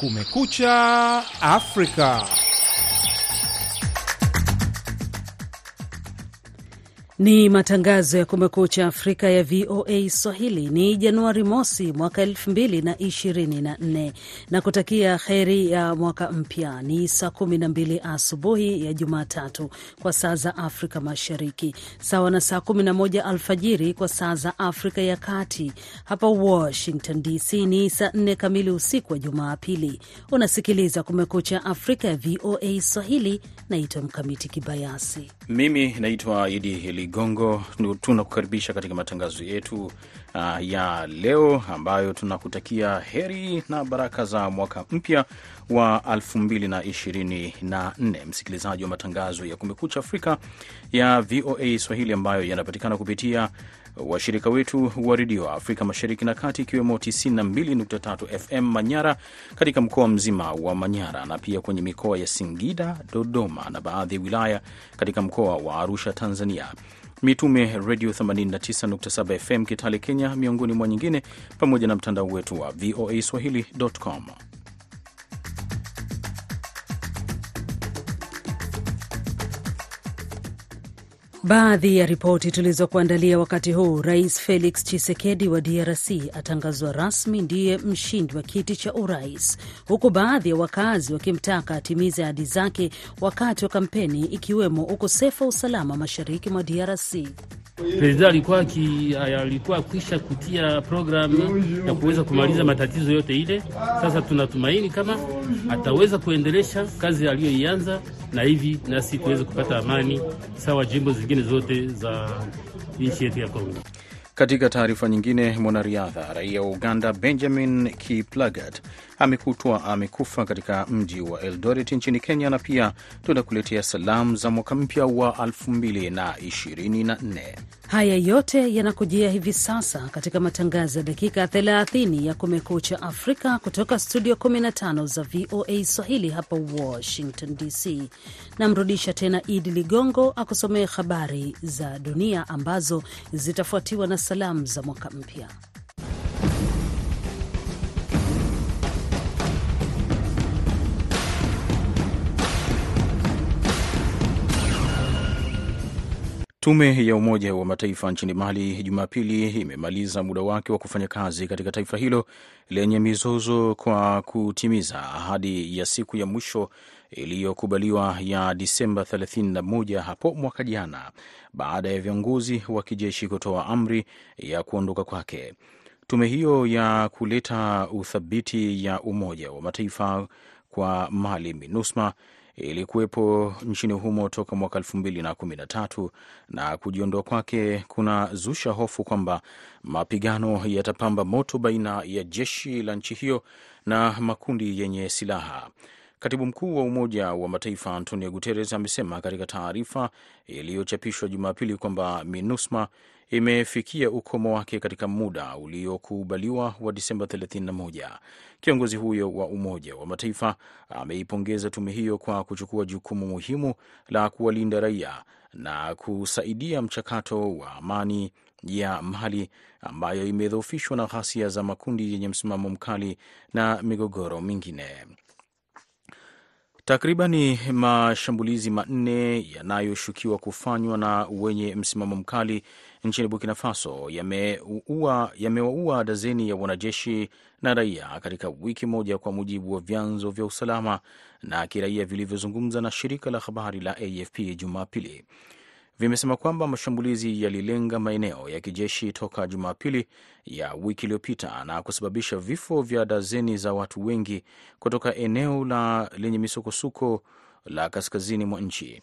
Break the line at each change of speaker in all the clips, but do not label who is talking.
Kumekucha Afrika.
Ni matangazo ya Kumekucha Afrika ya VOA Swahili. Ni Januari mosi mwaka elfu mbili na na kutakia heri ya mwaka mpya. Ni saa kumi na mbili asubuhi ya Jumatatu kwa saa za Afrika Mashariki, sawa na saa kumi na moja alfajiri kwa saa za Afrika ya Kati. Hapa Washington DC ni saa nne kamili usiku wa Jumapili. Unasikiliza Kumekucha Afrika ya VOA Swahili. Naitwa Mkamiti Kibayasi.
Mimi naitwa Idi Ligongo. Tunakukaribisha katika matangazo yetu uh, ya leo ambayo tunakutakia heri na baraka za mwaka mpya wa 2024 msikilizaji wa matangazo ya Kumekucha Afrika ya VOA Swahili ambayo yanapatikana kupitia washirika wetu wa redio Afrika Mashariki na Kati, ikiwemo 92.3 FM Manyara katika mkoa mzima wa Manyara na pia kwenye mikoa ya Singida, Dodoma na baadhi ya wilaya katika mkoa wa Arusha, Tanzania. Mitume Radio 89.7 FM Kitale, Kenya, miongoni mwa nyingine, pamoja na mtandao wetu wa VOA Swahili.com.
Baadhi ya ripoti tulizokuandalia wakati huu: Rais Felix Tshisekedi wa DRC atangazwa rasmi ndiye mshindi wa kiti cha urais, huku baadhi ya wakazi wakimtaka atimize ahadi zake wakati wa kampeni, ikiwemo ukosefu wa usalama mashariki mwa DRC.
Prezida alikuwa alikuwa akwisha kutia programu ya kuweza kumaliza matatizo yote ile. Sasa tunatumaini kama ataweza kuendelesha kazi aliyoianza, na hivi nasi tuweze kupata amani sawa jimbo zingine zote za nchi yetu ya Kongo.
Katika taarifa nyingine, mwanariadha raia wa Uganda Benjamin Kiplagat amekutwa amekufa katika mji wa Eldoret nchini Kenya, na pia tunakuletea salamu za mwaka mpya wa 2024.
Haya yote yanakujia hivi sasa katika matangazo ya dakika 30 ya Kumekucha Afrika kutoka studio 15 za VOA Swahili hapa Washington DC. Namrudisha tena Idi Ligongo akusomea habari za dunia ambazo zitafuatiwa na salamu za mwaka mpya.
Tume ya Umoja wa Mataifa nchini Mali Jumapili imemaliza muda wake wa kufanya kazi katika taifa hilo lenye mizozo kwa kutimiza ahadi ya siku ya mwisho iliyokubaliwa ya Disemba 31 hapo mwaka jana, baada ya viongozi wa kijeshi kutoa amri ya kuondoka kwake. Tume hiyo ya kuleta uthabiti ya Umoja wa Mataifa kwa Mali, MINUSMA, ilikuwepo nchini humo toka mwaka elfu mbili na kumi na tatu na kujiondoa kwake kuna zusha hofu kwamba mapigano yatapamba moto baina ya jeshi la nchi hiyo na makundi yenye silaha. Katibu mkuu wa Umoja wa Mataifa Antonio Guterres amesema katika taarifa iliyochapishwa Jumapili kwamba MINUSMA imefikia ukomo wake katika muda uliokubaliwa wa Disemba 31. Kiongozi huyo wa Umoja wa Mataifa ameipongeza tume hiyo kwa kuchukua jukumu muhimu la kuwalinda raia na kusaidia mchakato wa amani ya Mali ambayo imedhoofishwa na ghasia za makundi yenye msimamo mkali na migogoro mingine. Takribani mashambulizi manne yanayoshukiwa kufanywa na wenye msimamo mkali nchini Burkina Faso yamewaua yame dazeni ya wanajeshi na raia katika wiki moja, kwa mujibu wa vyanzo vya usalama na kiraia vilivyozungumza na shirika la habari la AFP Jumapili. Vimesema kwamba mashambulizi yalilenga maeneo ya kijeshi toka Jumapili ya wiki iliyopita na kusababisha vifo vya dazeni za watu wengi kutoka eneo la lenye misukosuko la kaskazini mwa nchi.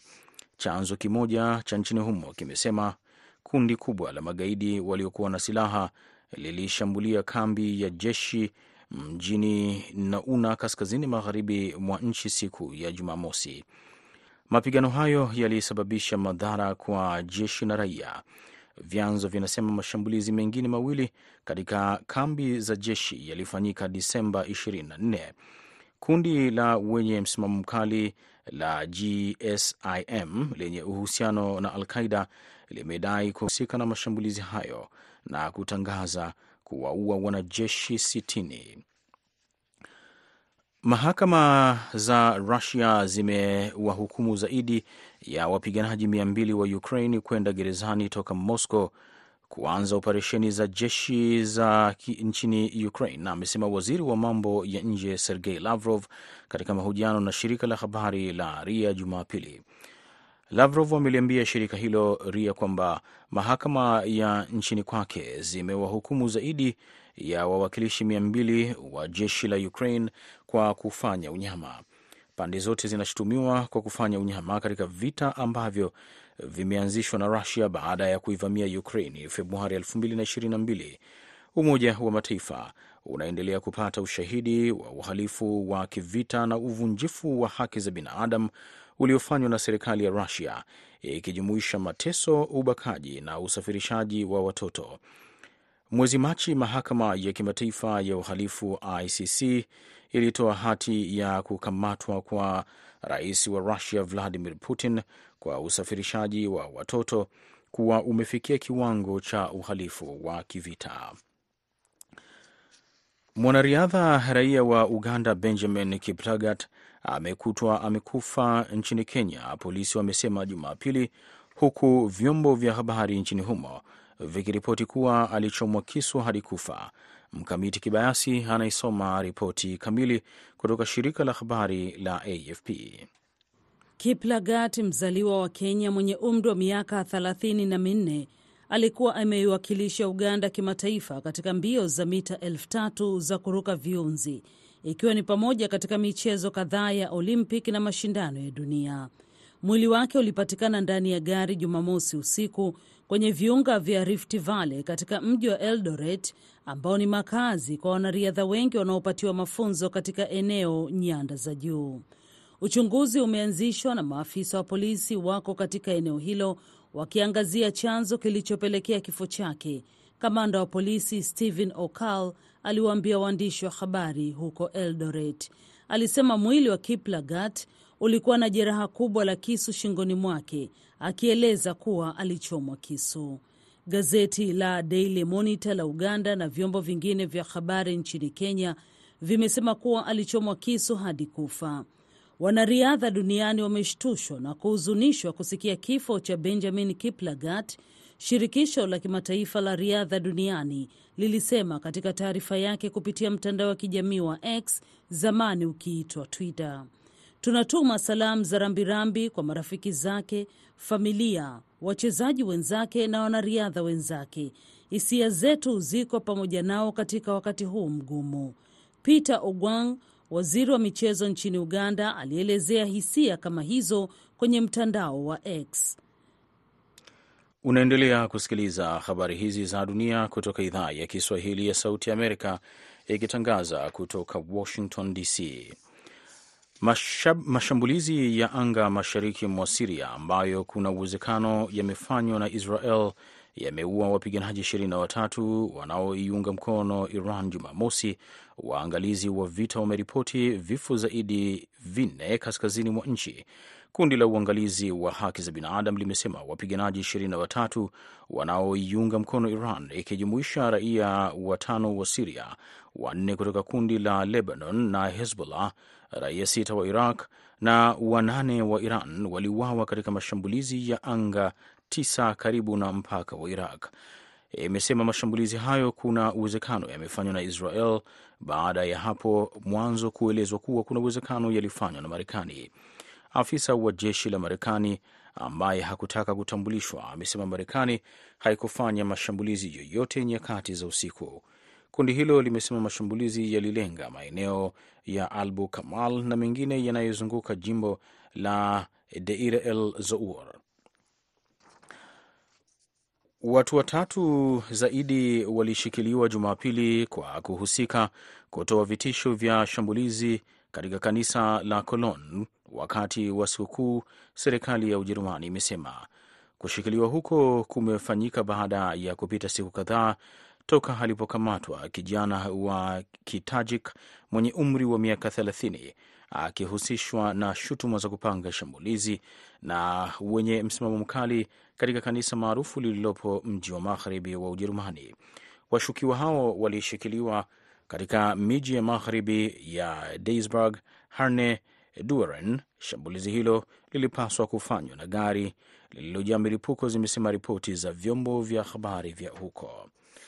Chanzo kimoja cha nchini humo kimesema kundi kubwa la magaidi waliokuwa na silaha lilishambulia kambi ya jeshi mjini Nauna, kaskazini magharibi mwa nchi siku ya Jumamosi. Mapigano hayo yalisababisha madhara kwa jeshi na raia. Vyanzo vinasema mashambulizi mengine mawili katika kambi za jeshi yalifanyika Disemba 24. Kundi la wenye msimamo mkali la GSIM lenye uhusiano na Al-Qaida limedai kuhusika na mashambulizi hayo na kutangaza kuwaua wanajeshi sitini. Mahakama za Rusia zimewahukumu zaidi ya wapiganaji mia mbili wa Ukraine kwenda gerezani toka Moscow kuanza operesheni za jeshi za nchini Ukraine, amesema waziri wa mambo ya nje Sergei Lavrov katika mahojiano na shirika la habari la RIA Jumapili. Lavrov ameliambia shirika hilo RIA kwamba mahakama ya nchini kwake zimewahukumu zaidi ya wawakilishi mia mbili wa jeshi la Ukraine kwa kufanya unyama. Pande zote zinashutumiwa kwa kufanya unyama katika vita ambavyo vimeanzishwa na Rusia baada ya kuivamia Ukraine Februari 2022. Umoja wa Mataifa unaendelea kupata ushahidi wa uhalifu wa kivita na uvunjifu wa haki za binadamu uliofanywa na serikali ya Rusia, ikijumuisha mateso, ubakaji na usafirishaji wa watoto. Mwezi Machi, mahakama ya kimataifa ya uhalifu ICC ilitoa hati ya kukamatwa kwa rais wa Rusia Vladimir Putin kwa usafirishaji wa watoto kuwa umefikia kiwango cha uhalifu wa kivita. Mwanariadha raia wa Uganda Benjamin Kiptagat amekutwa amekufa nchini Kenya, polisi wamesema Jumapili, huku vyombo vya habari nchini humo vikiripoti kuwa alichomwa kisu hadi kufa. Mkamiti Kibayasi anaisoma ripoti kamili kutoka shirika la habari la AFP.
Kiplagat, mzaliwa wa Kenya mwenye umri wa miaka thelathini na minne, alikuwa ameiwakilisha Uganda kimataifa katika mbio za mita elfu tatu za kuruka viunzi, ikiwa ni pamoja katika michezo kadhaa ya Olympic na mashindano ya dunia. Mwili wake ulipatikana ndani ya gari Jumamosi usiku kwenye viunga vya Rift Valley katika mji wa Eldoret ambao ni makazi kwa wanariadha wengi wanaopatiwa mafunzo katika eneo nyanda za juu. Uchunguzi umeanzishwa na maafisa wa polisi wako katika eneo hilo wakiangazia chanzo kilichopelekea kifo chake. Kamanda wa polisi Stephen Okal aliwaambia waandishi wa habari huko Eldoret. Alisema mwili wa Kiplagat ulikuwa na jeraha kubwa la kisu shingoni mwake, akieleza kuwa alichomwa kisu. Gazeti la Daily Monitor la Uganda na vyombo vingine vya habari nchini Kenya vimesema kuwa alichomwa kisu hadi kufa. Wanariadha duniani wameshtushwa na kuhuzunishwa kusikia kifo cha Benjamin Kiplagat. Shirikisho la kimataifa la riadha duniani lilisema katika taarifa yake kupitia mtandao wa kijamii wa X, zamani ukiitwa Twitter. Tunatuma salamu za rambirambi kwa marafiki zake, familia, wachezaji wenzake na wanariadha wenzake. Hisia zetu ziko pamoja nao katika wakati huu mgumu. Peter Ogwang, waziri wa michezo nchini Uganda, alielezea hisia kama hizo kwenye mtandao wa X.
Unaendelea kusikiliza habari hizi za dunia kutoka idhaa ya Kiswahili ya Sauti ya Amerika, ikitangaza kutoka Washington DC. Mashab, mashambulizi ya anga mashariki mwa Siria ambayo kuna uwezekano yamefanywa na Israel yameua wapiganaji ishirini na watatu wanaoiunga mkono Iran Jumamosi. Waangalizi wa vita wameripoti vifo zaidi vinne kaskazini mwa nchi. Kundi la uangalizi wa haki za binadamu limesema wapiganaji ishirini na watatu wanaoiunga mkono Iran, ikijumuisha raia watano wa Siria, wanne kutoka kundi la Lebanon na Hezbollah, raia sita wa Iraq na wanane wa Iran waliuawa katika mashambulizi ya anga tisa karibu na mpaka wa Iraq. Imesema mashambulizi hayo kuna uwezekano yamefanywa na Israel baada ya hapo mwanzo kuelezwa kuwa kuna uwezekano yalifanywa na Marekani. Afisa wa jeshi la Marekani ambaye hakutaka kutambulishwa amesema Marekani haikufanya mashambulizi yoyote nyakati za usiku. Kundi hilo limesema mashambulizi yalilenga maeneo ya Albu Kamal na mengine yanayozunguka jimbo la Deir el Zour. Watu watatu zaidi walishikiliwa Jumapili kwa kuhusika kutoa vitisho vya shambulizi katika kanisa la Cologne wakati wa sikukuu. Serikali ya Ujerumani imesema kushikiliwa huko kumefanyika baada ya kupita siku kadhaa toka alipokamatwa kijana wa Kitajik mwenye umri wa miaka 30 akihusishwa na shutuma za kupanga shambulizi na wenye msimamo mkali katika kanisa maarufu lililopo mji wa magharibi wa Ujerumani. Washukiwa hao walishikiliwa katika miji ya magharibi ya Duisburg, Herne, Dueren. Shambulizi hilo lilipaswa kufanywa na gari lililojaa milipuko, zimesema ripoti za vyombo vya habari vya huko.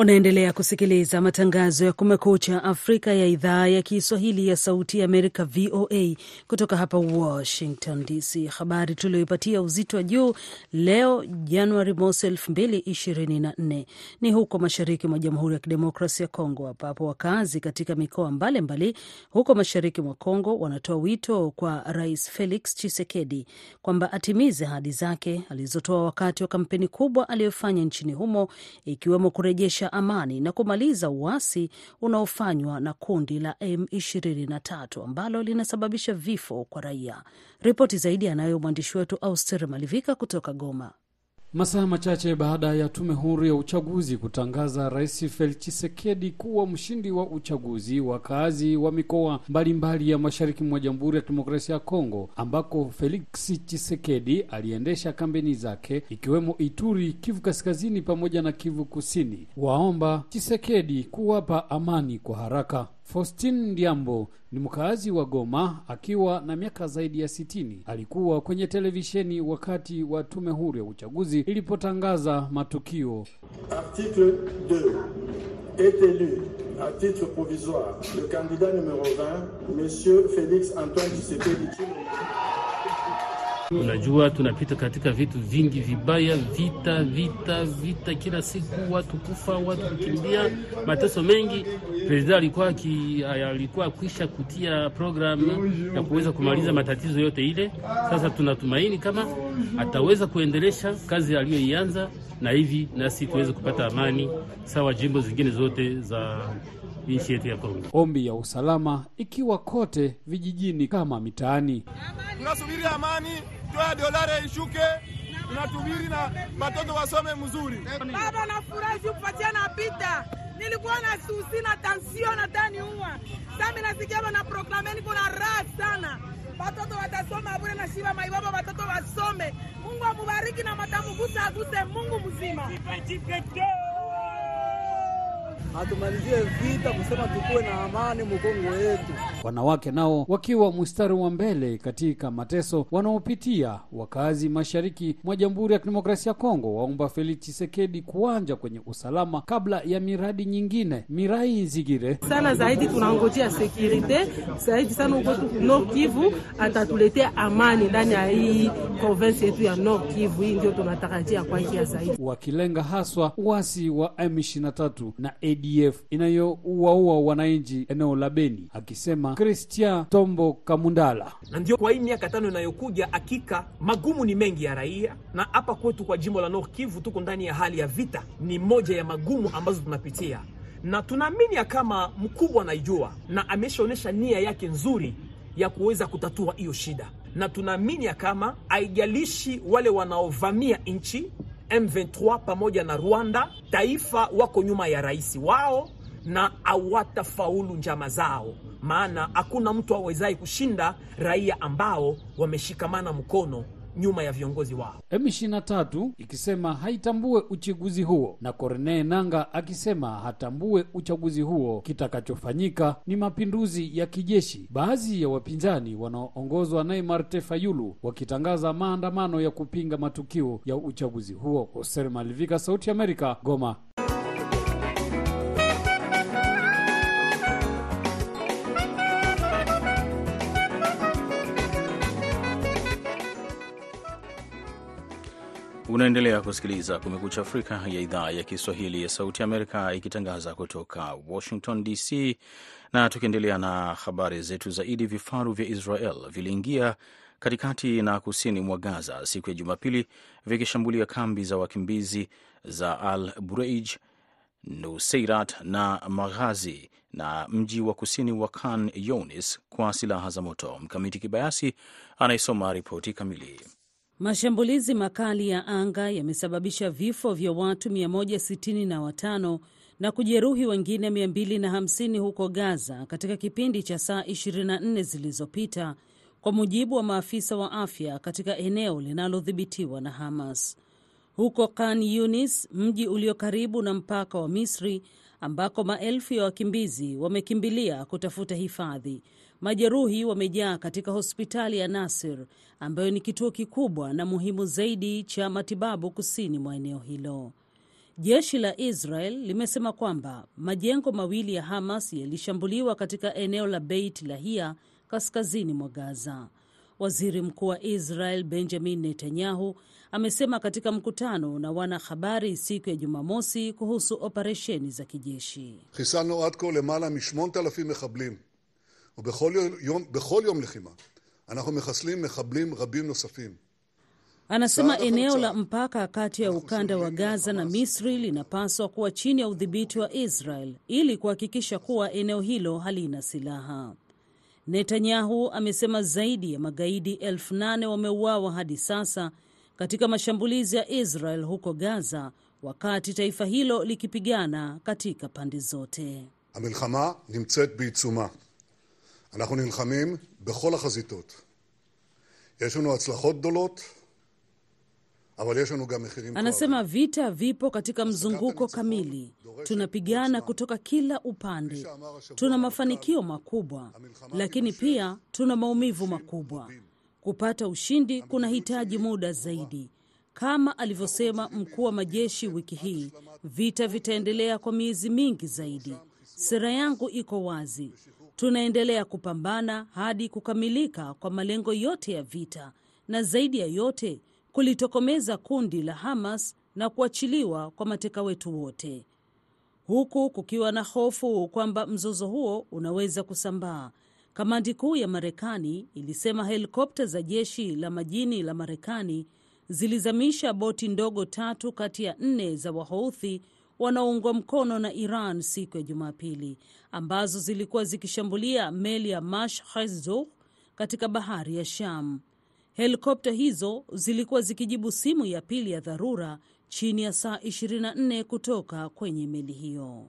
Unaendelea kusikiliza matangazo ya Kumekucha Afrika ya idhaa ya Kiswahili ya Sauti ya Amerika, VOA, kutoka hapa Washington DC. Habari tulioipatia uzito wa juu leo Januari mosi 2024 ni huko mashariki mwa Jamhuri ya Kidemokrasia ya Kongo, ambapo wakazi katika mikoa mbalimbali huko mashariki mwa Kongo wanatoa wito kwa Rais Felix Tshisekedi kwamba atimize ahadi zake alizotoa wakati wa kampeni kubwa aliyofanya nchini humo, ikiwemo kurejesha amani na kumaliza uasi unaofanywa na kundi la M23 ambalo linasababisha vifo kwa raia. Ripoti zaidi anayo mwandishi wetu Auster Malivika kutoka Goma.
Masaa machache baada ya tume huru ya uchaguzi kutangaza Rais Felix Tshisekedi kuwa mshindi wa uchaguzi, wakazi wa mikoa mbalimbali ya mashariki mwa Jamhuri ya Kidemokrasia ya Kongo ambako Felix Tshisekedi aliendesha kampeni zake ikiwemo Ituri, Kivu Kaskazini pamoja na Kivu Kusini, waomba Tshisekedi kuwapa amani kwa haraka. Faustin Ndiambo ni mkaazi wa Goma akiwa na miaka zaidi ya sitini. Alikuwa kwenye televisheni wakati wa tume huru ya uchaguzi ilipotangaza matukio.
Article 2 est élu à titre provisoire le candidat numero 20 monsieur Felix Antoine Tshisekedi
Unajua, tunapita katika vitu vingi vibaya, vita vita vita, kila siku watu kufa, watu kukimbia, mateso mengi. President alikuwa ki, alikuwa kwisha kutia programu ya kuweza kumaliza matatizo yote ile. Sasa tunatumaini kama ataweza kuendelesha kazi aliyoianza, na hivi nasi tuweze kupata amani sawa jimbo zingine zote za nchi yetu ya Kongo.
Ombi ya usalama ikiwa kote vijijini kama mitaani.
Tunasubiri amani toa dolare ishuke, tunatubiri na watoto wasome mzuri.
Baba nafurahi juu kupatia na pita, nilikuwa na susi na tansio na tani uwa sami nasikia bana proklame, niko na raha sana. Watoto watasoma bure na shiba maibaba, watoto wasome. Mungu amubariki na matamugusa aguse Mungu mzima
atumalizie vita kusema tukuwe na amani Mkongo yetu.
Wanawake nao wakiwa mstari wa mbele katika mateso wanaopitia wakazi mashariki mwa Jamhuri ya Kidemokrasia ya Kongo, waomba Felix Tshisekedi kuanja kwenye usalama kabla ya miradi nyingine. Mirai Nzigire
sana zaidi tunangojea sekirite zaidi sana huko Nord Kivu, atatuletea amani ndani ya hii province yetu ya Nord Kivu. Hii ndio tunatarajia kwa njia zaidi,
wakilenga haswa uasi wa M23 na ADF inayouaua wananchi eneo la Beni, akisema Christian Tombo Kamundala.
Na ndio kwa hii miaka tano inayokuja, hakika magumu ni mengi ya raia, na hapa kwetu kwa jimbo la Nord Kivu tuko ndani ya hali ya vita, ni moja ya magumu ambazo tunapitia, na tunaamini ya kama mkubwa anaijua na ameshaonyesha nia yake nzuri ya kuweza kutatua hiyo shida, na tunaamini ya kama haijalishi wale wanaovamia nchi M23 pamoja na Rwanda, taifa wako nyuma ya rais wao na hawatafaulu njama zao, maana hakuna mtu awezaye kushinda raia ambao wameshikamana mkono nyuma ya viongozi wao.
M23 ikisema haitambue uchaguzi huo na Corneille Nanga akisema hatambue uchaguzi huo. Kitakachofanyika ni mapinduzi ya kijeshi. Baadhi ya wapinzani wanaoongozwa naye Marte Fayulu wakitangaza maandamano ya kupinga matukio ya uchaguzi huo. Hoser Malivika, Sauti ya Amerika, Goma.
Unaendelea kusikiliza Kumekucha Afrika ya idhaa ya Kiswahili ya Sauti Amerika ikitangaza kutoka Washington DC. Na tukiendelea na habari zetu zaidi, vifaru vya Israel viliingia katikati na kusini mwa Gaza siku ya Jumapili vikishambulia kambi za wakimbizi za Al Bureij Nuseirat na Maghazi na mji wa kusini wa Khan Younis kwa silaha za moto. Mkamiti Kibayasi anayesoma ripoti kamili.
Mashambulizi makali ya anga yamesababisha vifo vya watu 165 na kujeruhi wengine 250 huko Gaza katika kipindi cha saa 24 zilizopita, kwa mujibu wa maafisa wa afya katika eneo linalodhibitiwa na Hamas. Huko Khan Yunis, mji ulio karibu na mpaka wa Misri ambako maelfu ya wakimbizi wamekimbilia kutafuta hifadhi, Majeruhi wamejaa katika hospitali ya Nasir ambayo ni kituo kikubwa na muhimu zaidi cha matibabu kusini mwa eneo hilo. Jeshi la Israel limesema kwamba majengo mawili ya Hamas yalishambuliwa katika eneo la Beit Lahia kaskazini mwa Gaza. Waziri Mkuu wa Israel Benjamin Netanyahu amesema katika mkutano na wanahabari siku ya Jumamosi kuhusu operesheni za kijeshi,
khisano atko lemala mi 8000 mekhablim ובכל יום, בכל יום לחימה אנחנו מחסלים מחבלים רבים נוספים.
Anasema eneo la mpaka kati ya ukanda wa Gaza na Misri linapaswa kuwa chini ya udhibiti wa Israel ili kuhakikisha kuwa eneo hilo halina silaha. Netanyahu amesema zaidi ya magaidi elfu nane wameuawa hadi sasa katika mashambulizi ya Israel huko Gaza, wakati taifa hilo likipigana katika pande zote.
המלחמה נמצאת בעיצומה. אנחנו נלחמים בכל החזיתות. יש לנו הצלחות גדולות, אבל יש לנו גם מחירים כואבים.
Anasema vita vipo katika mzunguko kamili, tunapigana kutoka kila upande. Tuna mafanikio makubwa, lakini pia tuna maumivu makubwa. Kupata ushindi kunahitaji muda zaidi. Kama alivyosema mkuu wa majeshi wiki hii, vita vitaendelea kwa miezi mingi zaidi. Sera yangu iko wazi, tunaendelea kupambana hadi kukamilika kwa malengo yote ya vita, na zaidi ya yote kulitokomeza kundi la Hamas na kuachiliwa kwa mateka wetu wote, huku kukiwa na hofu kwamba mzozo huo unaweza kusambaa. Kamandi kuu ya Marekani ilisema helikopta za jeshi la majini la Marekani zilizamisha boti ndogo tatu kati ya nne za Wahouthi wanaoungwa mkono na Iran siku ya Jumapili, ambazo zilikuwa zikishambulia meli ya Mash Hezouh katika bahari ya Sham. Helikopta hizo zilikuwa zikijibu simu ya pili ya dharura chini ya saa 24 kutoka kwenye meli hiyo.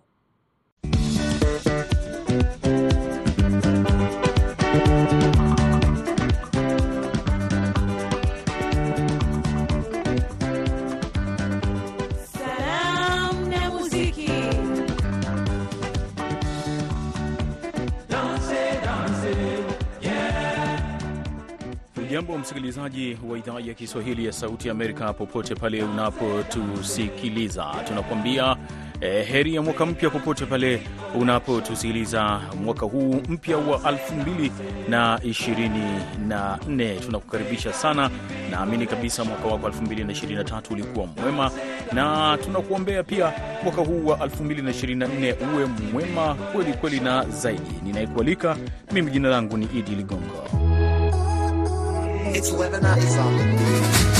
Jambo msikilizaji wa idhaa ya Kiswahili ya Sauti ya Amerika, popote pale unapotusikiliza, tunakuambia eh, heri ya mwaka mpya popote pale unapotusikiliza mwaka huu mpya wa 2024. Tunakukaribisha sana, naamini kabisa mwaka wako 2023 ulikuwa mwema, na tunakuombea pia mwaka huu wa 2024 uwe mwema kweli kweli na zaidi. Ninayekualika mimi, jina langu ni Idi Ligongo.
It's Lebanon is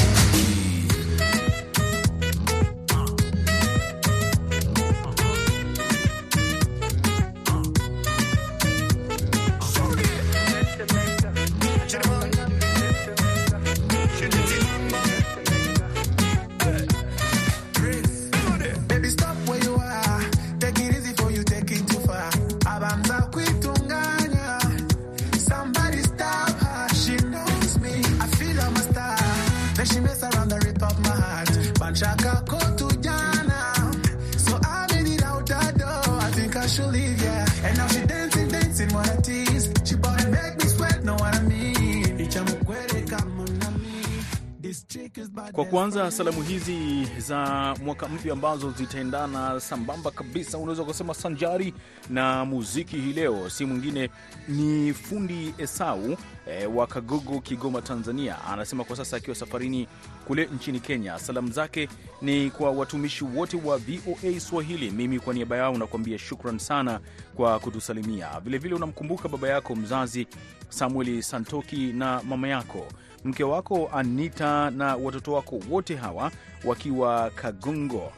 Kwa kuanza salamu hizi za mwaka mpya ambazo zitaendana sambamba kabisa, unaweza kusema sanjari na muziki hii leo, si mwingine ni fundi Esau e, wa Kagogo, Kigoma, Tanzania. Anasema kwa sasa akiwa safarini kule nchini Kenya. Salamu zake ni kwa watumishi wote wa VOA Swahili. Mimi kwa niaba yao nakuambia shukran sana kwa kutusalimia. Vilevile unamkumbuka baba yako mzazi Samueli Santoki na mama yako mke wako Anita na watoto wako wote hawa wakiwa Kagongo.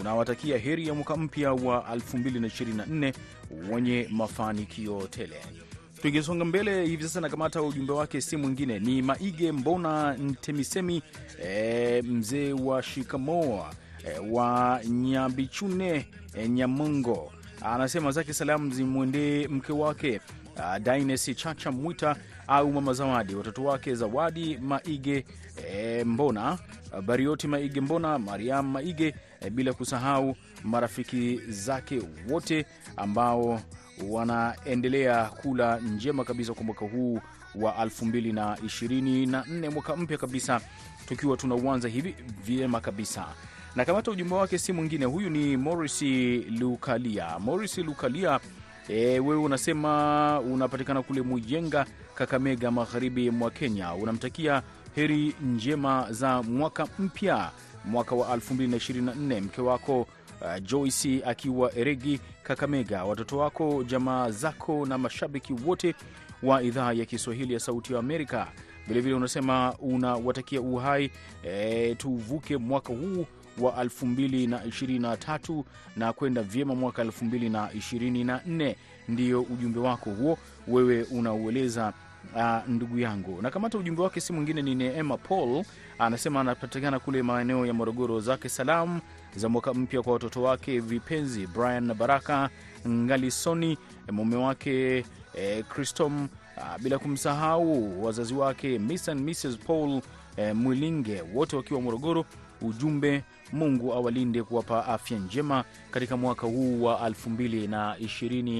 Unawatakia heri ya mwaka mpya wa 2024 wenye mafanikio tele. Tukisonga mbele hivi sasa, nakamata ujumbe wake, si mwingine ni Maige Mbona Ntemisemi, e, mzee wa shikamoa e, wa Nyabichune e, Nyamongo. Anasema zake salamu zimwendee mke wake Daines Chacha Mwita au mama Zawadi, watoto wake Zawadi Maige e, Mbona Barioti Maige Mbona, Mariam Maige e, bila kusahau marafiki zake wote ambao wanaendelea kula njema kabisa kwa mwaka huu wa 2024 mwaka mpya kabisa, tukiwa tunauanza hivi vyema kabisa. Na kamata ujumbe wake si mwingine, huyu ni Morris Lukalia. Morris Lukalia, e, wewe unasema unapatikana kule Mujenga, Kakamega, magharibi mwa Kenya. Unamtakia heri njema za mwaka mpya, mwaka wa 2024 mke wako uh, Joyce akiwa Eregi, Kakamega, watoto wako, jamaa zako na mashabiki wote wa idhaa ya Kiswahili ya Sauti ya Amerika. Vilevile unasema unawatakia uhai e, tuvuke mwaka huu wa 2023 na kwenda vyema mwaka 2024. Ndiyo ujumbe wako huo, wewe unaueleza uh, ndugu yangu. Na kamata ujumbe wake si mwingine ni Neema Paul, anasema anapatikana kule maeneo ya Morogoro. Zake salamu za mwaka mpya kwa watoto wake vipenzi Brian na Baraka Ngalisoni, mume wake eh, Christom, ah, bila kumsahau wazazi wake Miss and Mrs Paul eh, Mwilinge, wote wakiwa Morogoro. Ujumbe, Mungu awalinde kuwapa afya njema katika mwaka huu wa 2024.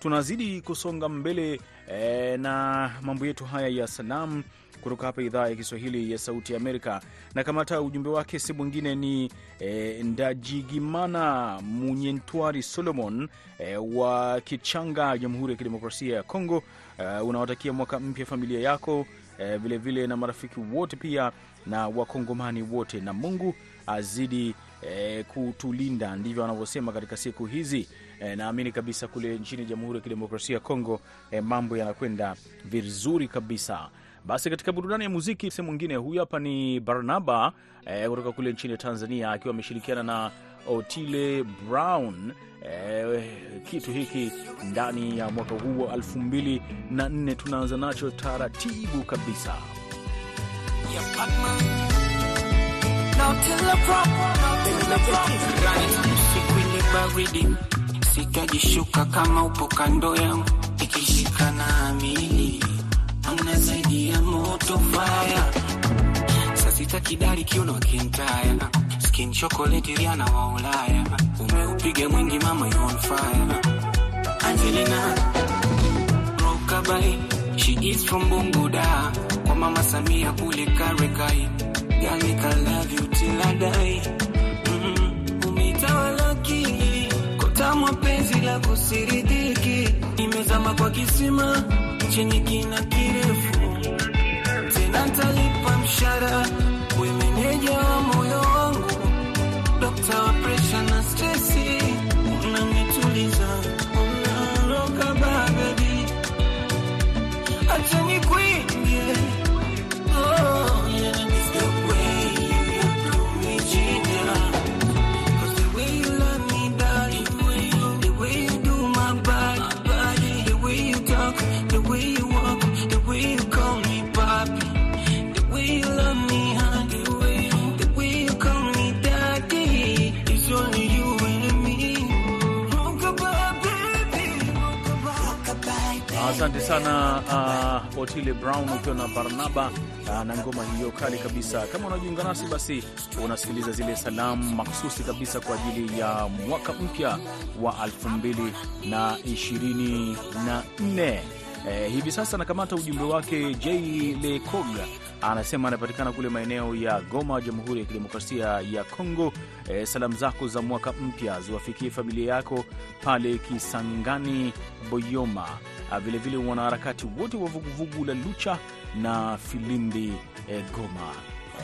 Tunazidi kusonga mbele e, na mambo yetu haya ya salamu kutoka hapa idhaa ya Kiswahili ya Sauti ya Amerika. Na kamata ujumbe wake si mwingine ni e, Ndajigimana Munyentwari Solomon e, wa Kichanga, Jamhuri ya Kidemokrasia ya Kongo. E, unawatakia mwaka mpya familia yako vilevile, vile na marafiki wote pia na Wakongomani wote, na Mungu azidi e, kutulinda, ndivyo wanavyosema katika siku hizi. E, naamini kabisa kule nchini Jamhuri ya Kidemokrasia ya Kongo e, mambo yanakwenda vizuri kabisa. Basi katika burudani ya muziki sehemu mwingine, huyu hapa ni Barnaba kutoka kutoka kule nchini Tanzania akiwa ameshirikiana na Otile Brown eh, kitu hiki ndani ya mwaka huu wa elfu mbili na nne tunaanza nacho taratibu kabisa.
Siku ile baridi sitajishuka kama upo kando yangu ikishikana amini amna zaidi ya moto faya, sasita kidari kiuno kintaya skin chocolate riana wa Ulaya. Umeupiga mwingi mama you on fire. Angelina Rokabai she is from Bunguda. Kwa mama Samia kule Karekai girl I love you till I die. Mm, umeitawala akili kotamwa penzi la kusiridiki nimezama kwa kisima chenye kina kirefu. Tena talipa mshara we meneja wa dokta wa presha na stresi unanituliza unaroka babebi acha nikwingie
Brown ukiwa na Barnaba uh, na ngoma hiyo kali kabisa. Kama unajiunga nasi, basi unasikiliza zile salamu makhususi kabisa kwa ajili ya mwaka mpya wa 2024. Eh, hivi sasa nakamata ujumbe wake J Lekog, anasema anapatikana kule maeneo ya Goma, Jamhuri ya Kidemokrasia ya Kongo. Eh, salamu zako za mwaka mpya ziwafikie familia yako pale Kisangani, Boyoma, vilevile wanaharakati wote wa vuguvugu la Lucha na Filimbi eh, Goma.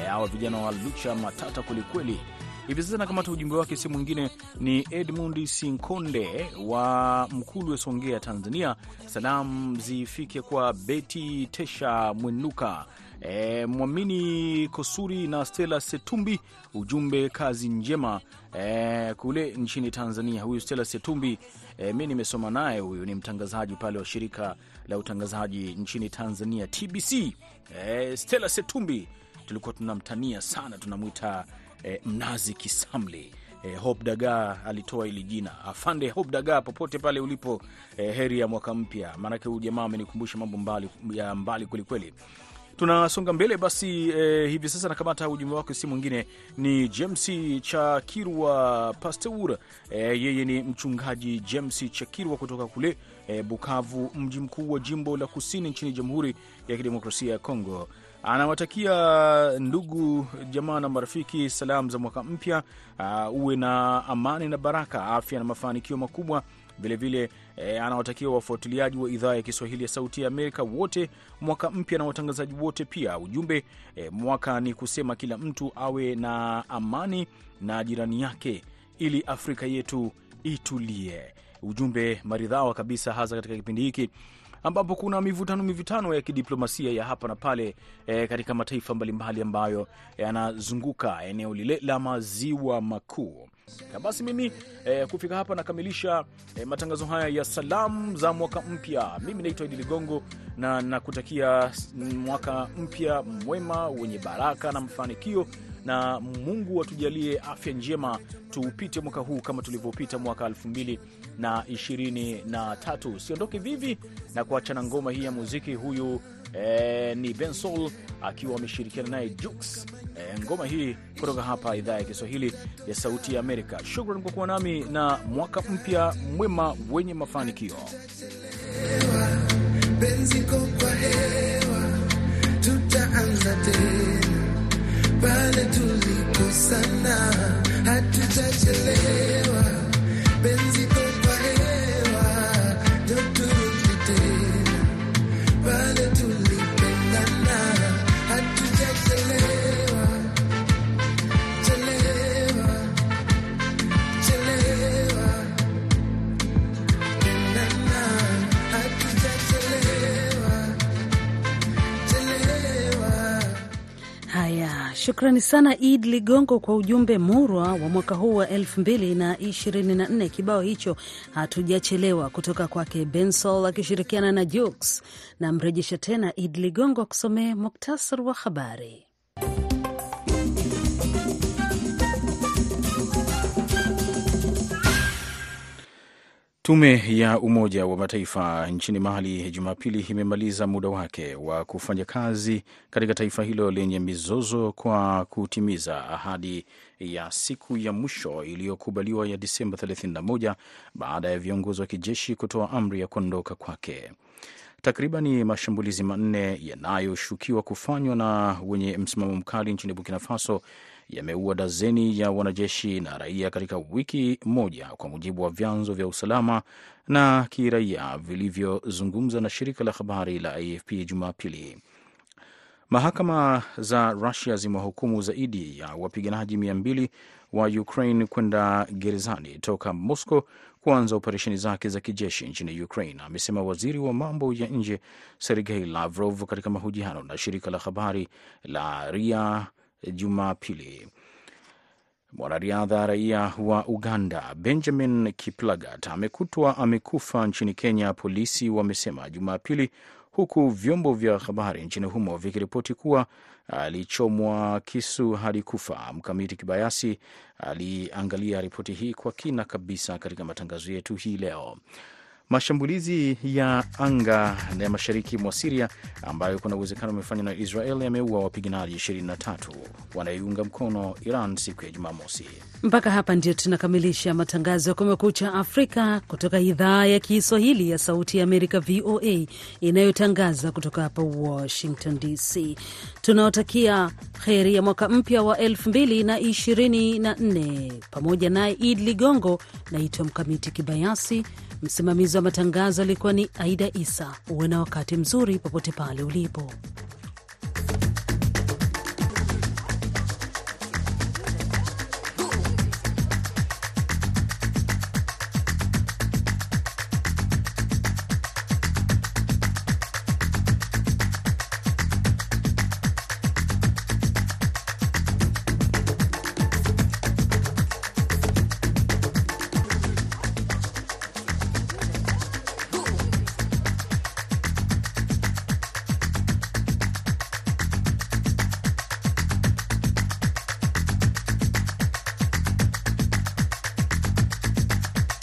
Hawa eh, vijana wa Lucha matata kwelikweli. Hivi sasa nakamata ujumbe wake, si mwingine ni Edmund Sinkonde wa Mkulwe, Songea, Tanzania. Salamu zifike kwa Beti Tesha Mwenuka, e, Mwamini Kosuri na Stella Setumbi. Ujumbe kazi njema e, kule nchini Tanzania. Huyu Stella Setumbi e, mi nimesoma naye, huyu ni mtangazaji pale wa shirika la utangazaji nchini Tanzania TBC. E, Stella Setumbi tulikuwa tunamtania sana, tunamwita e, mnazi kisamli. E, Hope Daga alitoa hili jina afande Hope Daga, popote pale ulipo, e, heri ya mwaka mpya, maanake huyu jamaa amenikumbusha mambo mbali ya mbali kwelikweli. Tunasonga mbele basi. Eh, hivi sasa nakamata ujumbe wake, si mwingine ni James Chakirwa Pasteur. Eh, yeye ni mchungaji James Chakirwa kutoka kule eh, Bukavu, mji mkuu wa jimbo la kusini nchini Jamhuri ya Kidemokrasia ya Kongo. Anawatakia ndugu jamaa na marafiki salamu za mwaka mpya, uh, uwe na amani na baraka, afya na mafanikio makubwa vilevile e, anawatakia wafuatiliaji wa idhaa ya Kiswahili ya Sauti ya Amerika wote mwaka mpya na watangazaji wote pia. Ujumbe e, mwaka ni kusema kila mtu awe na amani na jirani yake ili Afrika yetu itulie. Ujumbe maridhawa kabisa, hasa katika kipindi hiki ambapo kuna mivutano mivutano ya kidiplomasia ya hapa na pale e, katika mataifa mbalimbali ambayo yanazunguka eneo lile la maziwa makuu. Basi mimi e, kufika hapa nakamilisha e, matangazo haya ya salamu za mwaka mpya. Mimi naitwa Idi Ligongo na nakutakia mwaka mpya mwema wenye baraka na mafanikio, na Mungu atujalie afya njema, tuupite mwaka huu kama tulivyopita mwaka elfu mbili na ishirini na tatu. Siondoke vivi na kuachana ngoma hii ya muziki. Huyu eh, ni Bensol akiwa ameshirikiana naye Jux. Eh, ngoma hii kutoka hapa idhaa ya Kiswahili ya Sauti ya Amerika. Shukran kwa kuwa nami na mwaka mpya mwema wenye mafanikio.
penzi kwa hewa, tutaanza tena pale
shukrani sana Id Ligongo kwa ujumbe murwa wa mwaka huu wa 2024. Kibao hicho hatujachelewa kutoka kwake Bensol akishirikiana na Jux. Na mrejesha tena Id Ligongo akusomee muktasar wa habari.
Tume ya Umoja wa Mataifa nchini Mali Jumapili imemaliza muda wake wa kufanya kazi katika taifa hilo lenye mizozo kwa kutimiza ahadi ya siku ya mwisho iliyokubaliwa ya Disemba 31 baada ya viongozi wa kijeshi kutoa amri ya kuondoka kwake. Takribani mashambulizi manne yanayoshukiwa kufanywa na wenye msimamo mkali nchini Burkina Faso yameua dazeni ya wanajeshi na raia katika wiki moja, kwa mujibu wa vyanzo vya usalama na kiraia vilivyozungumza na shirika la habari la AFP Jumapili. Mahakama za Rusia zimewahukumu zaidi ya wapiganaji mia mbili wa Ukraine kwenda gerezani toka Moscow kuanza operesheni zake za kijeshi nchini Ukraine, amesema waziri wa mambo ya nje Sergei Lavrov katika mahojiano na shirika la habari la RIA Jumapili. Mwanariadha raia wa Uganda Benjamin Kiplagat amekutwa amekufa nchini Kenya, polisi wamesema Jumapili, huku vyombo vya habari nchini humo vikiripoti kuwa alichomwa kisu hadi kufa. Mkamiti Kibayasi aliangalia ripoti hii kwa kina kabisa katika matangazo yetu hii leo. Mashambulizi ya anga ya mashariki mwa Siria ambayo kuna uwezekano amefanywa na Israel yameua wapiganaji 23 wanaiunga mkono Iran siku ya Jumamosi.
Mpaka hapa ndio tunakamilisha matangazo ya Kumekucha Afrika kutoka idhaa ya Kiswahili ya Sauti ya Amerika, VOA, inayotangaza kutoka hapa Washington DC. Tunawatakia heri ya mwaka mpya wa 2024 pamoja naye Id Ligongo. Naitwa Mkamiti Kibayasi, msimamizi wa matangazo alikuwa ni Aida Isa. Uwe na wakati mzuri popote pale ulipo.